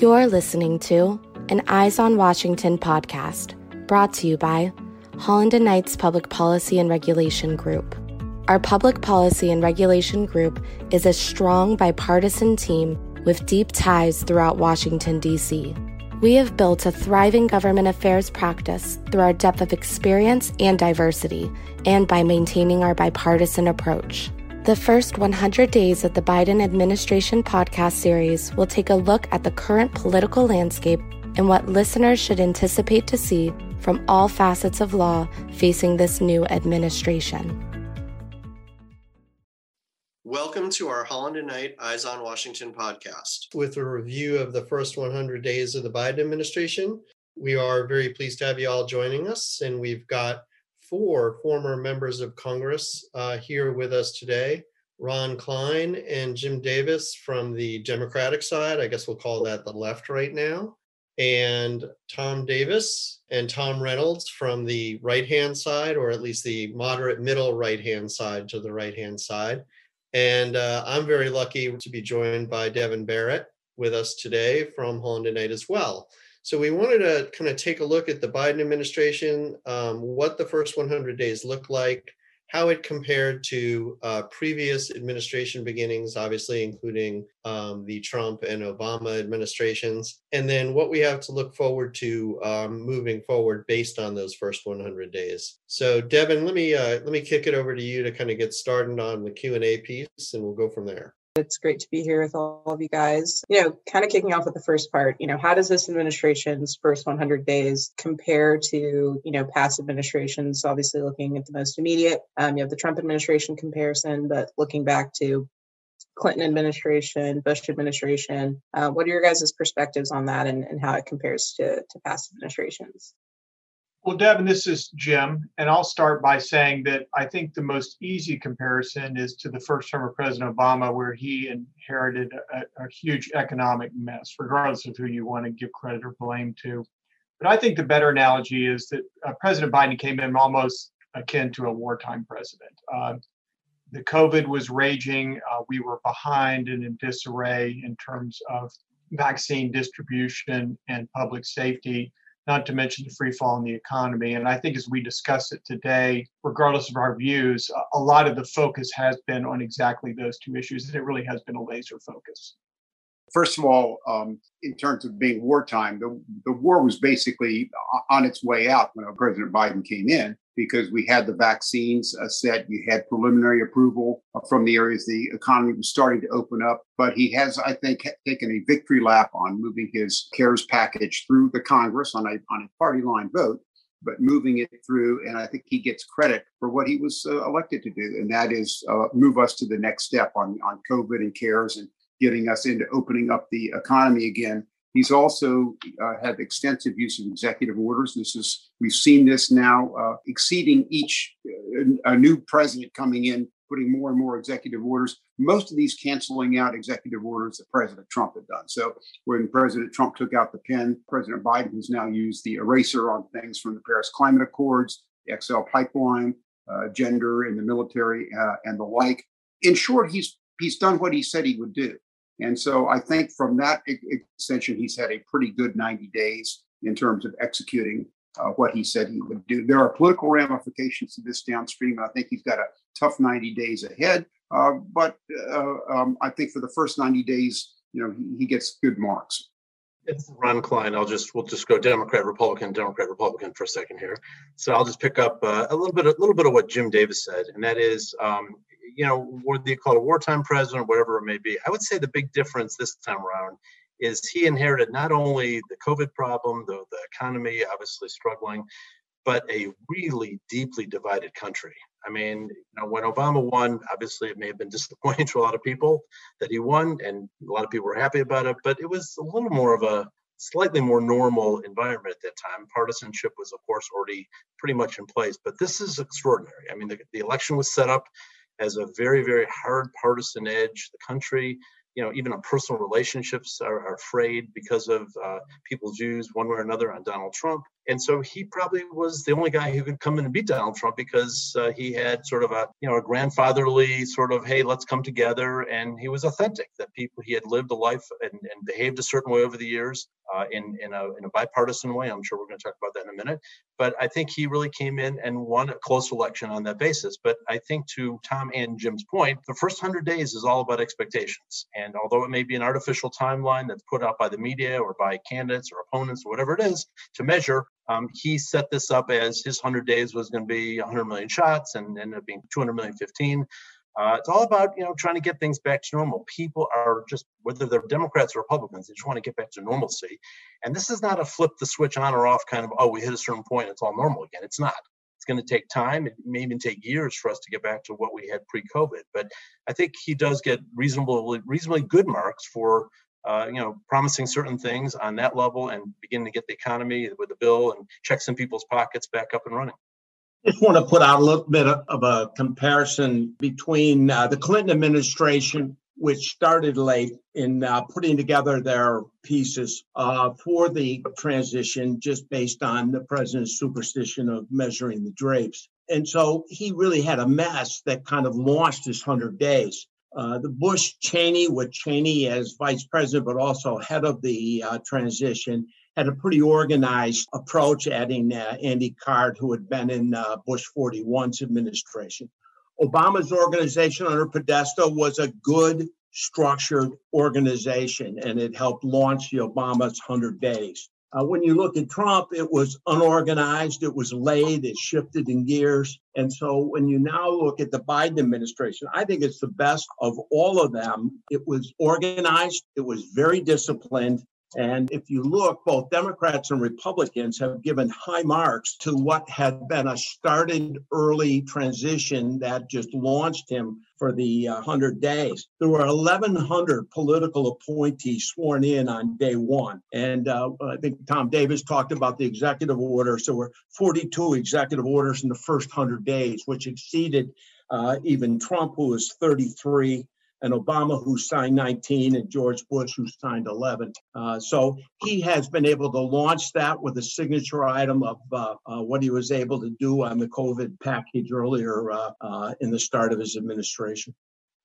You're listening to an Eyes on Washington podcast brought to you by Holland and Knights Public Policy and Regulation Group. Our public policy and regulation group is a strong bipartisan team with deep ties throughout Washington, D.C. We have built a thriving government affairs practice through our depth of experience and diversity, and by maintaining our bipartisan approach. The first 100 days of the Biden administration podcast series will take a look at the current political landscape and what listeners should anticipate to see from all facets of law facing this new administration. Welcome to our Holland and Knight Eyes on Washington podcast. With a review of the first 100 days of the Biden administration, we are very pleased to have you all joining us, and we've got four former members of Congress uh, here with us today. Ron Klein and Jim Davis from the Democratic side. I guess we'll call that the left right now. And Tom Davis and Tom Reynolds from the right hand side, or at least the moderate middle right hand side to the right hand side. And uh, I'm very lucky to be joined by Devin Barrett with us today from Holland and Knight as well. So we wanted to kind of take a look at the Biden administration, um, what the first 100 days look like, how it compared to uh, previous administration beginnings, obviously including um, the Trump and Obama administrations, and then what we have to look forward to um, moving forward based on those first 100 days. So, Devin, let me uh, let me kick it over to you to kind of get started on the Q and A piece, and we'll go from there. It's great to be here with all of you guys. You know, kind of kicking off with the first part, you know, how does this administration's first 100 days compare to, you know, past administrations? Obviously, looking at the most immediate, um, you have the Trump administration comparison, but looking back to Clinton administration, Bush administration, uh, what are your guys' perspectives on that and, and how it compares to, to past administrations? Well, Devin, this is Jim, and I'll start by saying that I think the most easy comparison is to the first term of President Obama, where he inherited a, a huge economic mess, regardless of who you want to give credit or blame to. But I think the better analogy is that uh, President Biden came in almost akin to a wartime president. Uh, the COVID was raging. Uh, we were behind and in disarray in terms of vaccine distribution and public safety not to mention the free fall in the economy. And I think as we discuss it today, regardless of our views, a lot of the focus has been on exactly those two issues, and it really has been a laser focus. First of all, um, in terms of being wartime, the, the war was basically on its way out when President Biden came in because we had the vaccines uh, set. You had preliminary approval from the areas the economy was starting to open up. But he has, I think, taken a victory lap on moving his CARES package through the Congress on a, on a party line vote but moving it through. And I think he gets credit for what he was uh, elected to do, and that is uh, move us to the next step on, on COVID and CARES and getting us into opening up the economy again. He's also uh, had extensive use of executive orders. This is we've seen this now uh, exceeding each uh, a new president coming in, putting more and more executive orders. Most of these canceling out executive orders that President Trump had done. So when President Trump took out the pen, President Biden has now used the eraser on things from the Paris Climate Accords, the XL pipeline, uh, gender in the military, uh, and the like. In short, he's he's done what he said he would do. And so I think from that extension, he's had a pretty good 90 days in terms of executing uh, what he said he would do. There are political ramifications to this downstream, and I think he's got a tough 90 days ahead. Uh, but uh, um, I think for the first 90 days, you know, he, he gets good marks. It's Ron Klein. I'll just we'll just go Democrat, Republican, Democrat, Republican for a second here. So I'll just pick up uh, a little bit, a little bit of what Jim Davis said, and that is, um, you know, what you call a wartime president, whatever it may be. I would say the big difference this time around is he inherited not only the COVID problem, the, the economy obviously struggling, but a really deeply divided country. I mean, you know, when Obama won, obviously it may have been disappointing to a lot of people that he won, and a lot of people were happy about it, but it was a little more of a slightly more normal environment at that time. Partisanship was, of course, already pretty much in place, but this is extraordinary. I mean, the, the election was set up has a very, very hard partisan edge. The country, you know, even on personal relationships are, are frayed because of uh, people's views one way or another on Donald Trump. And so he probably was the only guy who could come in and beat Donald Trump because uh, he had sort of a, you know, a grandfatherly sort of, hey, let's come together. And he was authentic that people, he had lived a life and, and behaved a certain way over the years uh, in, in, a, in a bipartisan way. I'm sure we're going to talk about that in a minute. But I think he really came in and won a close election on that basis. But I think to Tom and Jim's point, the first 100 days is all about expectations. And although it may be an artificial timeline that's put out by the media or by candidates or opponents or whatever it is to measure, um, he set this up as his 100 days was going to be 100 million shots and ended up being 200 million 15. Uh, it's all about you know trying to get things back to normal. People are just whether they're Democrats or Republicans, they just want to get back to normalcy. And this is not a flip the switch on or off kind of oh we hit a certain point it's all normal again. It's not. It's going to take time. It may even take years for us to get back to what we had pre-COVID. But I think he does get reasonably reasonably good marks for uh, you know, promising certain things on that level and beginning to get the economy with the bill and checks in people's pockets back up and running. Just want to put out a little bit of a comparison between uh, the Clinton administration, which started late in uh, putting together their pieces uh, for the transition, just based on the president's superstition of measuring the drapes. And so he really had a mess that kind of launched his 100 days. Uh, the Bush Cheney, with Cheney as vice president, but also head of the uh, transition, had a pretty organized approach, adding uh, Andy Card, who had been in uh, Bush 41's administration. Obama's organization under Podesta was a good, structured organization, and it helped launch the Obama's 100 days. Uh, when you look at Trump, it was unorganized, it was laid, it shifted in gears. And so when you now look at the Biden administration, I think it's the best of all of them. It was organized, it was very disciplined, and if you look, both Democrats and Republicans have given high marks to what had been a started early transition that just launched him for the uh, 100 days. There were 1,100 political appointees sworn in on day one. And uh, I think Tom Davis talked about the executive order. So were 42 executive orders in the first 100 days, which exceeded uh, even Trump, who was 33 and Obama, who signed 19, and George Bush, who signed 11. Uh, so he has been able to launch that with a signature item of uh, uh, what he was able to do on the COVID package earlier uh, uh, in the start of his administration.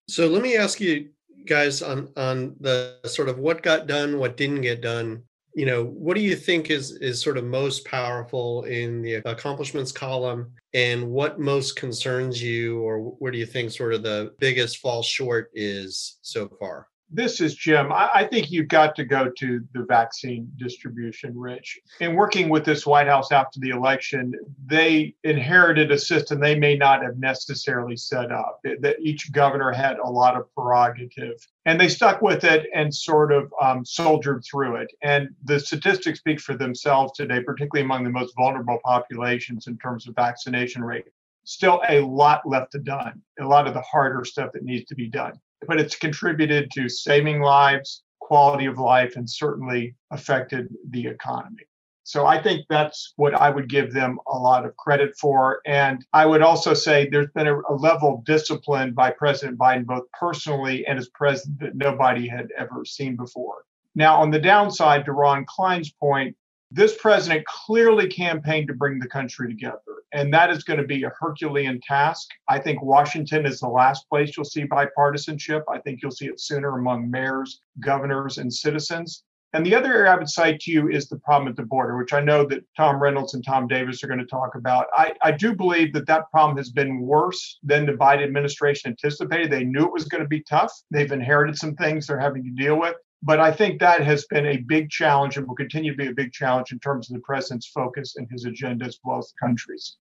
So let me ask you guys on on the sort of what got done, what didn't get done you know what do you think is is sort of most powerful in the accomplishments column? And what most concerns you or where do you think sort of the biggest fall short is so far this is Jim. I, I, think you've got to go to the vaccine distribution, Rich. In working with this White House after the election, they inherited a system they may not have necessarily set up. That each governor had a lot of prerogative, and they stuck with it and sort of um, soldiered through it. And the statistics speak for themselves today, particularly among the most vulnerable populations in terms of vaccination rate. Still a lot left to done, a lot of the harder stuff that needs to be done but it's contributed to saving lives, quality of life, and certainly affected the economy. So I think that's what I would give them a lot of credit for. And I would also say there's been a, a, level of discipline by President Biden, both personally and as president, that nobody had ever seen before. Now, on the downside, to Ron Klein's point, this president clearly campaigned to bring the country together, and that is going to be a Herculean task. I think Washington is the last place you'll see bipartisanship. I think you'll see it sooner among mayors, governors, and citizens. And the other area I would cite to you is the problem at the border, which I know that Tom Reynolds and Tom Davis are going to talk about. I, I do believe that that problem has been worse than the Biden administration anticipated. They knew it was going to be tough. They've inherited some things they're having to deal with. But I think that has been a big challenge and will continue to be a big challenge in terms of the president's focus and his agenda as well as the country's.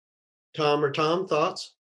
Tom or Tom, thoughts?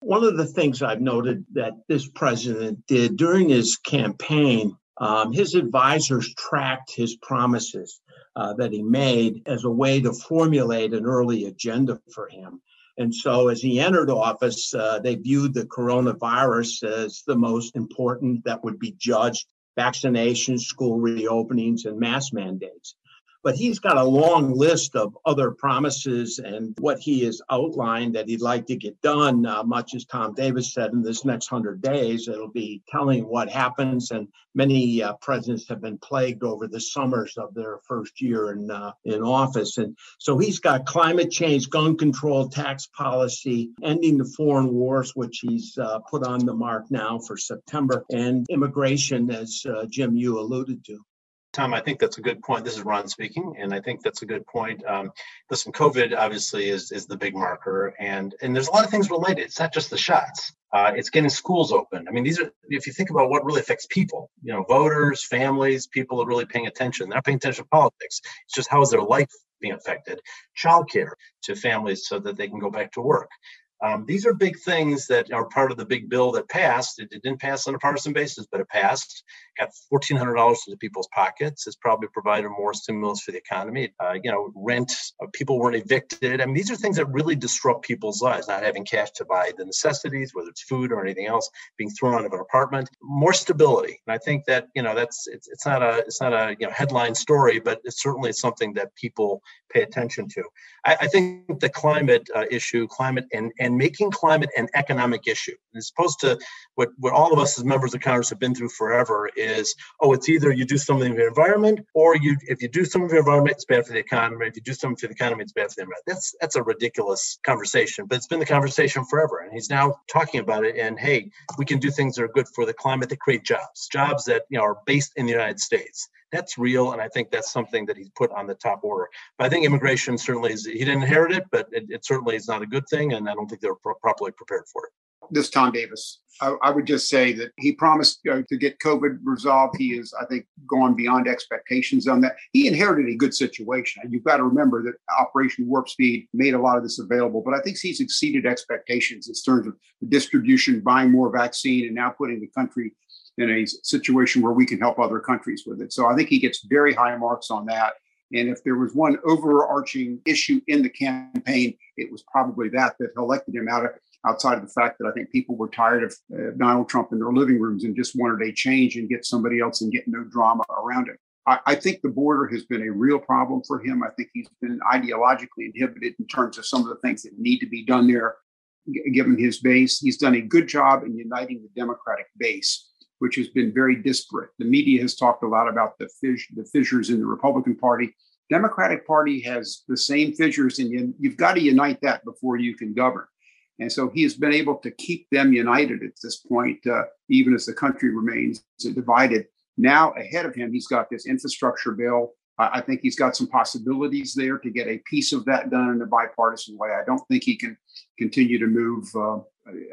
One of the things I've noted that this president did during his campaign, um, his advisors tracked his promises uh, that he made as a way to formulate an early agenda for him. And so, as he entered office, uh, they viewed the coronavirus as the most important that would be judged vaccinations, school reopenings, and mask mandates. But he's got a long list of other promises and what he has outlined that he'd like to get done, uh, much as Tom Davis said in this next 100 days. It'll be telling what happens. And many uh, presidents have been plagued over the summers of their first year in, uh, in office. And so he's got climate change, gun control, tax policy, ending the foreign wars, which he's uh, put on the mark now for September, and immigration, as uh, Jim, you alluded to. Tom, I think that's a good point. This is Ron speaking, and I think that's a good point. Um, listen, COVID obviously is is the big marker, and and there's a lot of things related. It's not just the shots. Uh, it's getting schools open. I mean, these are if you think about what really affects people, you know, voters, families, people are really paying attention. They're not paying attention to politics. It's just how is their life being affected. Childcare to families so that they can go back to work. Um, these are big things that are part of the big bill that passed. It, it didn't pass on a partisan basis, but it passed. Got fourteen hundred dollars into people's pockets. It's probably provided more stimulus for the economy. Uh, you know, rent. Uh, people weren't evicted. I mean, these are things that really disrupt people's lives. Not having cash to buy the necessities, whether it's food or anything else, being thrown out of an apartment. More stability. And I think that you know that's it's, it's not a it's not a you know headline story, but it's certainly something that people pay attention to. I, I think the climate uh, issue, climate and and making climate an economic issue, as opposed to what what all of us as members of Congress have been through forever, is oh, it's either you do something for the environment, or you if you do something for the environment, it's bad for the economy. If you do something for the economy, it's bad for the environment. That's that's a ridiculous conversation, but it's been the conversation forever, and he's now talking about it. And hey, we can do things that are good for the climate that create jobs, jobs that you know are based in the United States that's real, and I think that's something that he's put on the top order. But I think immigration certainly is. He didn't inherit it, but it, it certainly is not a good thing, and I don't think they're pro- properly prepared for it. This Tom Davis. I, I would just say that he promised uh, to get COVID resolved. He is, I think, gone beyond expectations on that. He inherited a good situation. You've got to remember that Operation Warp Speed made a lot of this available, but I think he's exceeded expectations in terms of the distribution, buying more vaccine, and now putting the country in a situation where we can help other countries with it. So I think he gets very high marks on that. And if there was one overarching issue in the campaign, it was probably that that elected him out of outside of the fact that I think people were tired of uh, Donald Trump in their living rooms and just wanted a change and get somebody else and get no drama around it. I, I think the border has been a real problem for him. I think he's been ideologically inhibited in terms of some of the things that need to be done there, g- given his base. He's done a good job in uniting the Democratic base which has been very disparate. The media has talked a lot about the, the fissures in the Republican Party. Democratic Party has the same fissures, and you, you've got to unite that before you can govern. And so he has been able to keep them united at this point, uh, even as the country remains divided. Now, ahead of him, he's got this infrastructure bill. I think he's got some possibilities there to get a piece of that done in a bipartisan way. I don't think he can continue to move uh,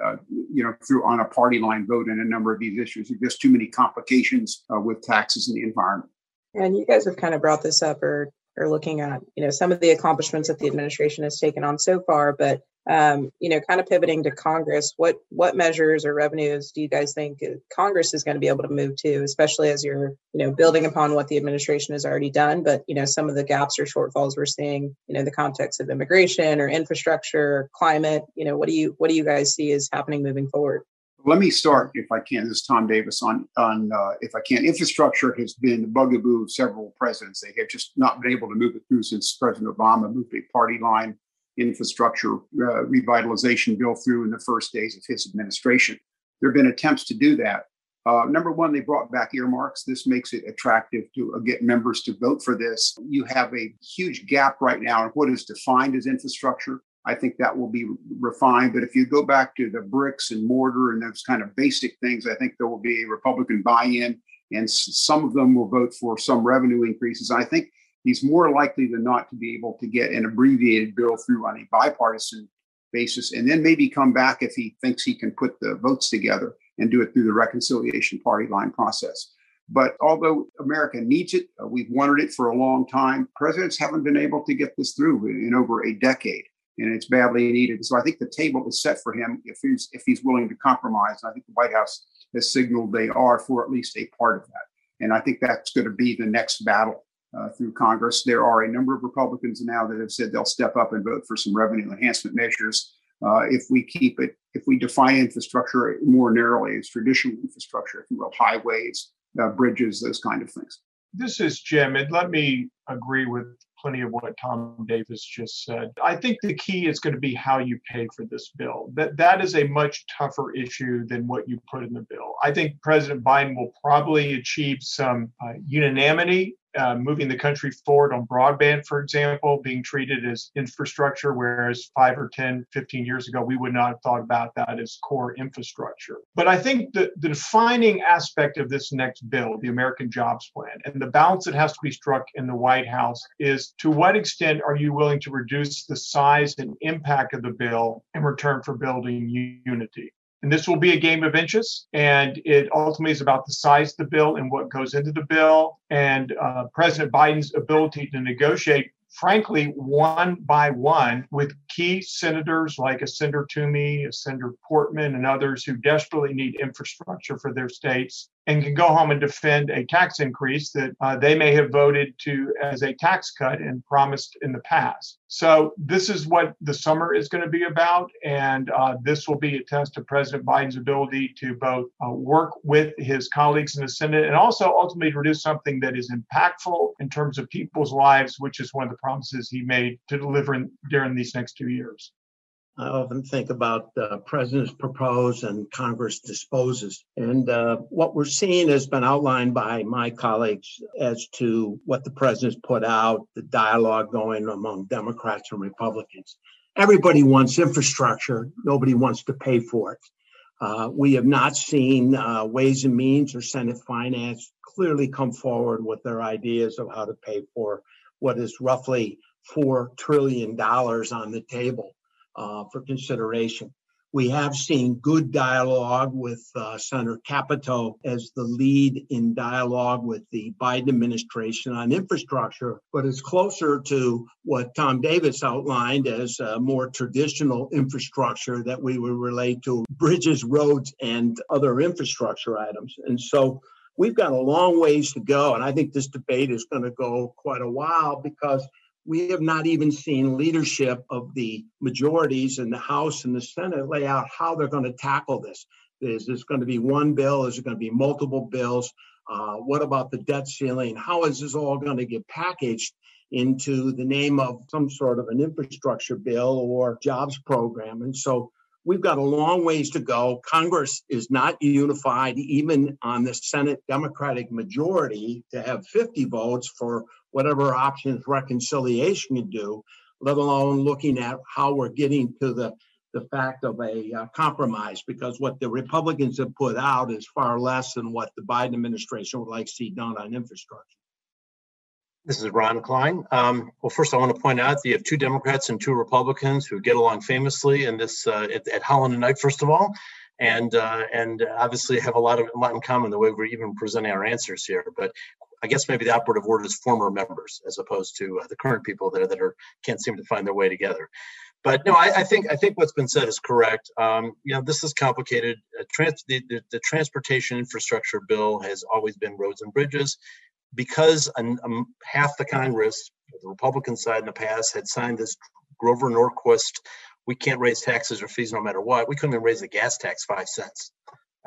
uh, you know, through on a party line vote in a number of these issues. There's just too many complications uh, with taxes and the environment. And you guys have kind of brought this up or are looking at, you know, some of the accomplishments that the administration has taken on so far, but um, you know, kind of pivoting to Congress, what what measures or revenues do you guys think Congress is going to be able to move to, especially as you're, you know, building upon what the administration has already done, but you know, some of the gaps or shortfalls we're seeing, you know, in the context of immigration or infrastructure, or climate, you know, what do you what do you guys see is happening moving forward? Let me start, if I can. This is Tom Davis on on uh, if I can. Infrastructure has been the bugaboo of several presidents. They have just not been able to move it through since President Obama moved a party line infrastructure uh, revitalization bill through in the first days of his administration. There have been attempts to do that. Uh, number one, they brought back earmarks. This makes it attractive to uh, get members to vote for this. You have a huge gap right now in what is defined as infrastructure. I think that will be refined. But if you go back to the bricks and mortar and those kind of basic things, I think there will be a Republican buy in, and some of them will vote for some revenue increases. I think he's more likely than not to be able to get an abbreviated bill through on a bipartisan basis and then maybe come back if he thinks he can put the votes together and do it through the reconciliation party line process. But although America needs it, uh, we've wanted it for a long time. Presidents haven't been able to get this through in, in over a decade, and it's badly needed. So I think the table is set for him if he's if he's willing to compromise. And I think the White House has signaled they are for at least a part of that. And I think that's going to be the next battle uh, through Congress. There are a number of Republicans now that have said they'll step up and vote for some revenue enhancement measures uh, if we keep it, if we define infrastructure more narrowly as traditional infrastructure, if you will, highways, uh, bridges, those kind of things. This is Jim, and let me agree with plenty of what Tom Davis just said. I think the key is going to be how you pay for this bill. That that is a much tougher issue than what you put in the bill. I think President Biden will probably achieve some uh, unanimity uh, moving the country forward on broadband, for example, being treated as infrastructure, whereas five or 10, 15 years ago, we would not have thought about that as core infrastructure. But I think the, the defining aspect of this next bill, the American Jobs Plan, and the balance that has to be struck in the White House is to what extent are you willing to reduce the size and impact of the bill in return for building unity? And this will be a game of inches. And it ultimately is about the size of the bill and what goes into the bill. And uh, President Biden's ability to negotiate, frankly, one by one with key senators like a Senator Toomey, a Senator Portman, and others who desperately need infrastructure for their states and can go home and defend a tax increase that uh, they may have voted to as a tax cut and promised in the past. So this is what the summer is going to be about, and uh, this will be a test of President Biden's ability to both uh, work with his colleagues in the Senate and also ultimately produce something that is impactful in terms of people's lives, which is one of the promises he made to deliver in, during these next two years. I often think about uh, presidents propose and Congress disposes. And uh, what we're seeing has been outlined by my colleagues as to what the president's put out, the dialogue going among Democrats and Republicans. Everybody wants infrastructure, nobody wants to pay for it. Uh, we have not seen uh, Ways and Means or Senate Finance clearly come forward with their ideas of how to pay for what is roughly $4 trillion on the table uh, for consideration. We have seen good dialogue with uh, Senator Capito as the lead in dialogue with the Biden administration on infrastructure, but it's closer to what Tom Davis outlined as more traditional infrastructure that we would relate to bridges, roads, and other infrastructure items. And so we've got a long ways to go. And I think this debate is going to go quite a while because we have not even seen leadership of the majorities in the House and the Senate lay out how they're going to tackle this. Is this going to be one bill? Is it going to be multiple bills? Uh, what about the debt ceiling? How is this all going to get packaged into the name of some sort of an infrastructure bill or jobs program? And so we've got a long ways to go. Congress is not unified, even on the Senate Democratic majority, to have 50 votes for whatever options reconciliation can do, let alone looking at how we're getting to the the fact of a uh, compromise because what the Republicans have put out is far less than what the Biden administration would like to see done on infrastructure. This is Ron Klein. Um, well, first, I want to point out that you have two Democrats and two Republicans who get along famously in this uh, at, at, Holland and Knight, first of all, and uh, and obviously have a lot of a lot in common the way we're even presenting our answers here. But I guess maybe the operative word is former members as opposed to uh, the current people there that are can't seem to find their way together. But no, I, I think I think what's been said is correct. Um, you know, this is complicated. Trans- the, the, the transportation infrastructure bill has always been roads and bridges because an, um, half the Congress, the Republican side in the past, had signed this Grover Norquist, we can't raise taxes or fees no matter what. We couldn't even raise the gas tax five cents.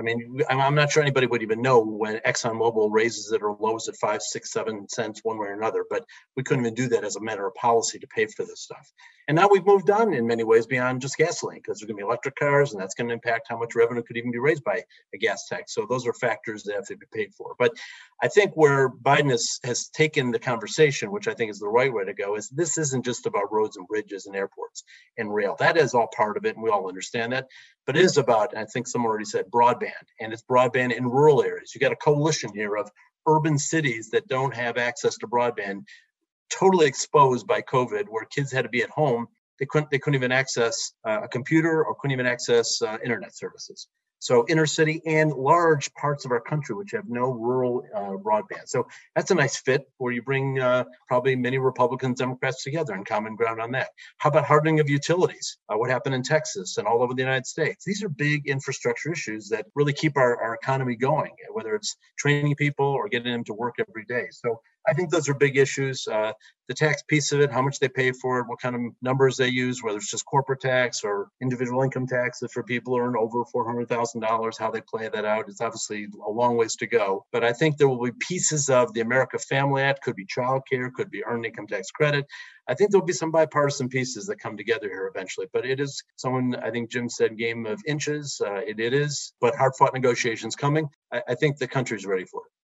I mean, I'm not sure anybody would even know when ExxonMobil raises it or lowers it five, six, seven cents one way or another. But we couldn't even do that as a matter of policy to pay for this stuff. And now we've moved on in many ways beyond just gasoline because there's going to be electric cars, and that's going to impact how much revenue could even be raised by a gas tax. So those are factors that have to be paid for. But I think where Biden has, has taken the conversation, which I think is the right way to go, is this isn't just about roads and bridges and airports and rail. That is all part of it, and we all understand that but it is about, I think someone already said, broadband, and it's broadband in rural areas. You got a coalition here of urban cities that don't have access to broadband, totally exposed by COVID, where kids had to be at home. They couldn't, they couldn't even access uh, a computer or couldn't even access uh, internet services. So inner city and large parts of our country which have no rural uh, broadband. So that's a nice fit where you bring uh, probably many Republicans, Democrats together and common ground on that. How about hardening of utilities? Uh, what happened in Texas and all over the United States? These are big infrastructure issues that really keep our, our economy going, whether it's training people or getting them to work every day. So I think those are big issues. Uh, the tax piece of it, how much they pay for it, what kind of numbers they use, whether it's just corporate tax or individual income tax for people who earn over $400,000, how they play that out. is obviously a long ways to go. But I think there will be pieces of the America Family Act, could be child care, could be earned income tax credit. I think there'll be some bipartisan pieces that come together here eventually. But it is someone, I think Jim said, game of inches. Uh, it, it is, but hard fought negotiations coming. I, I think the country's ready for it.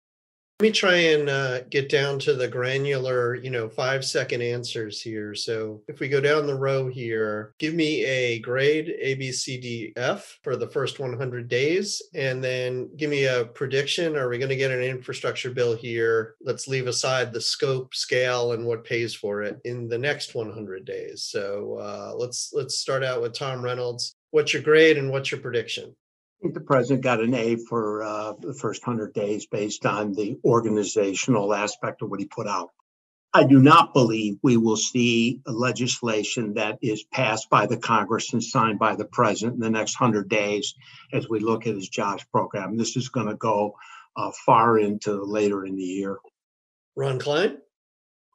Let me try and uh, get down to the granular, you know, five second answers here. So if we go down the row here, give me a grade A, B, C, D, F for the first 100 days, and then give me a prediction. Are we going to get an infrastructure bill here? Let's leave aside the scope, scale, and what pays for it in the next 100 days. So uh, let's let's start out with Tom Reynolds. What's your grade and what's your prediction? The president got an A for uh, the first 100 days based on the organizational aspect of what he put out. I do not believe we will see legislation that is passed by the Congress and signed by the president in the next 100 days as we look at his jobs program. This is going to go uh, far into later in the year. Ron Klein?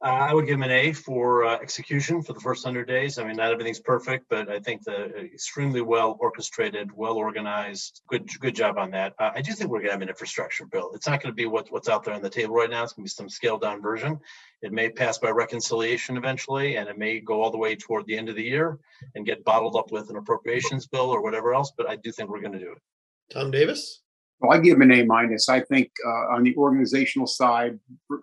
Uh, I would give him an A for uh, execution for the first 100 days. I mean, not everything's perfect, but I think the uh, extremely well orchestrated, well organized, good good job on that. Uh, I do think we're going to have an infrastructure bill. It's not going to be what, what's out there on the table right now. It's going to be some scaled down version. It may pass by reconciliation eventually, and it may go all the way toward the end of the year and get bottled up with an appropriations bill or whatever else. But I do think we're going to do it. Tom Davis? Well, I give him an A minus. I think uh, on the organizational side,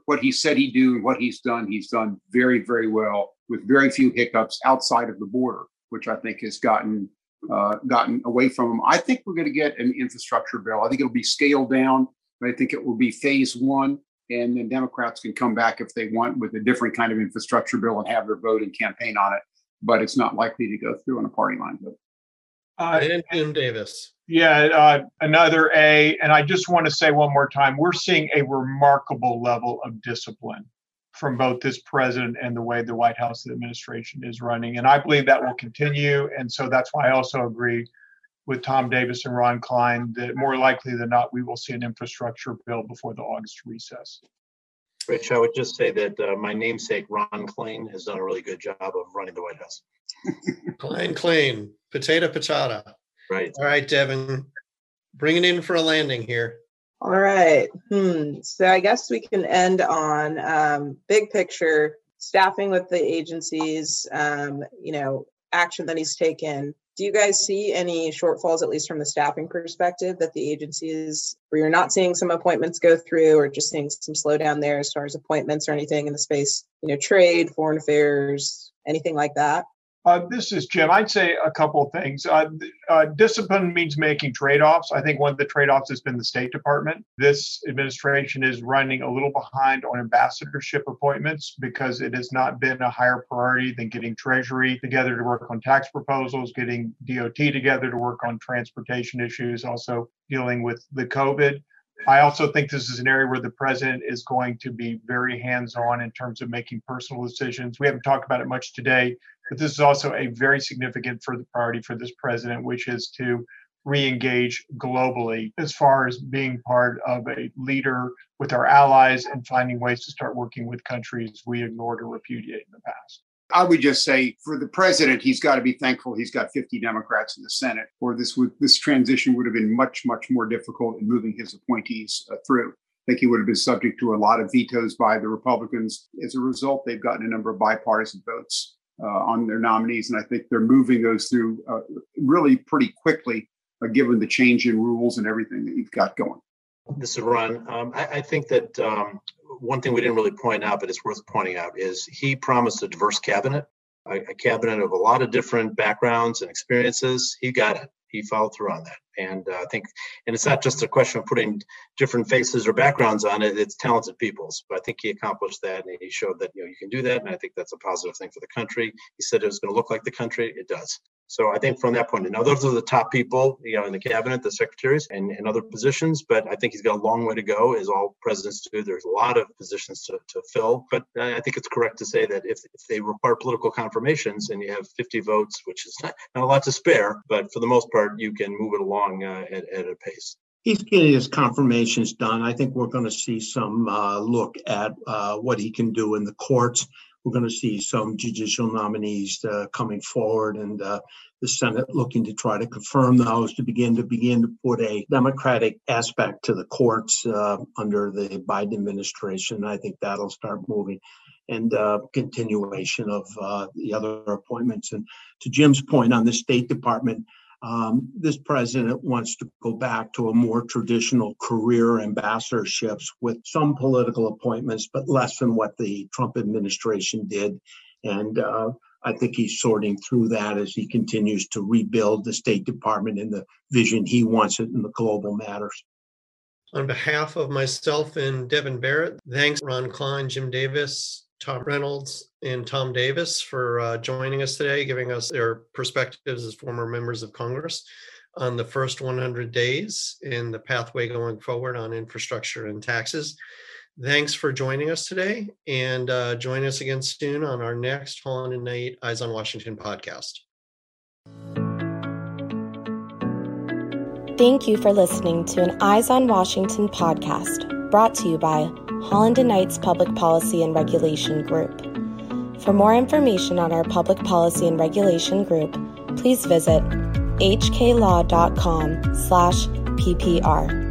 what he said he'd do and what he's done, he's done very, very well with very few hiccups outside of the border, which I think has gotten uh, gotten away from him. I think we're going to get an infrastructure bill. I think it'll be scaled down. I think it will be phase one, and then Democrats can come back if they want with a different kind of infrastructure bill and have their vote and campaign on it. But it's not likely to go through on a party line vote. Uh, and Jim Davis. Yeah, uh, another A. And I just want to say one more time we're seeing a remarkable level of discipline from both this president and the way the White House administration is running. And I believe that will continue. And so that's why I also agree with Tom Davis and Ron Klein that more likely than not, we will see an infrastructure bill before the August recess. Rich, I would just say that uh, my namesake, Ron Klain, has done a really good job of running the White House. Klein, clean, potato, patata. Right. All right, Devin, bring it in for a landing here. All right. Hmm. So I guess we can end on um, big picture staffing with the agencies. Um, you know, action that he's taken. Do you guys see any shortfalls, at least from the staffing perspective, that the agencies where you're not seeing some appointments go through, or just seeing some slowdown there as far as appointments or anything in the space? You know, trade, foreign affairs, anything like that. Uh, this is Jim. I'd say a couple of things. Uh, uh, discipline means making trade offs. I think one of the trade offs has been the State Department. This administration is running a little behind on ambassadorship appointments because it has not been a higher priority than getting Treasury together to work on tax proposals, getting DOT together to work on transportation issues, also dealing with the COVID. I also think this is an area where the president is going to be very hands on in terms of making personal decisions. We haven't talked about it much today, but this is also a very significant for the priority for this president, which is to re-engage globally as far as being part of a leader with our allies and finding ways to start working with countries we ignored or repudiated in the past. I would just say for the president, he's got to be thankful he's got 50 Democrats in the Senate, or this would this transition would have been much much more difficult in moving his appointees uh, through. I think he would have been subject to a lot of vetoes by the Republicans. As a result, they've gotten a number of bipartisan votes on their nominees, and I think they're moving those through uh, really pretty quickly, uh, given the change in rules and everything that you've got going. This is Ron. Um, I, I, think that um, one thing we didn't really point out, but it's worth pointing out, is he promised a diverse cabinet, a, a cabinet of a lot of different backgrounds and experiences. He got it. He followed through on that. And uh, I think, and it's not just a question of putting different faces or backgrounds on it, it's talented people. But I think he accomplished that and he showed that, you know, you can do that. And I think that's a positive thing for the country. He said it was going to look like the country. It does. So I think from that point, now those are the top people, you know, in the cabinet, the secretaries and, and other positions. But I think he's got a long way to go, as all presidents do. There's a lot of positions to, to fill. But I think it's correct to say that if, if they require political confirmations and you have 50 votes, which is not, not a lot to spare, but for the most part, you can move it along uh, at, at a pace. he's getting his confirmations done. I think we're going to see some uh, look at uh, what he can do in the courts. We're going to see some judicial nominees uh, coming forward, and uh, the Senate looking to try to confirm those to begin to begin to put a democratic aspect to the courts uh, under the Biden administration. I think that'll start moving, and uh, continuation of the other appointments. And to Jim's point on the State Department. Um, this president wants to go back to a more traditional career ambassadorships with some political appointments, but less than what the Trump administration did. And uh, I think he's sorting through that as he continues to rebuild the State Department and the vision he wants it in the global matters. On behalf of myself and Devin Barrett, thanks Ron Klein, Jim Davis, Tom Reynolds and Tom Davis for uh, joining us today, giving us their perspectives as former members of Congress on the first 100 days in the pathway going forward on infrastructure and taxes. Thanks for joining us today and uh, join us again soon on our next Holland and Knight Eyes on Washington podcast. Thank you for listening to an Eyes on Washington podcast brought to you by Holland and Knight's Public Policy and Regulation Group. For more information on our Public Policy and Regulation Group, please visit hklaw.com slash ppr.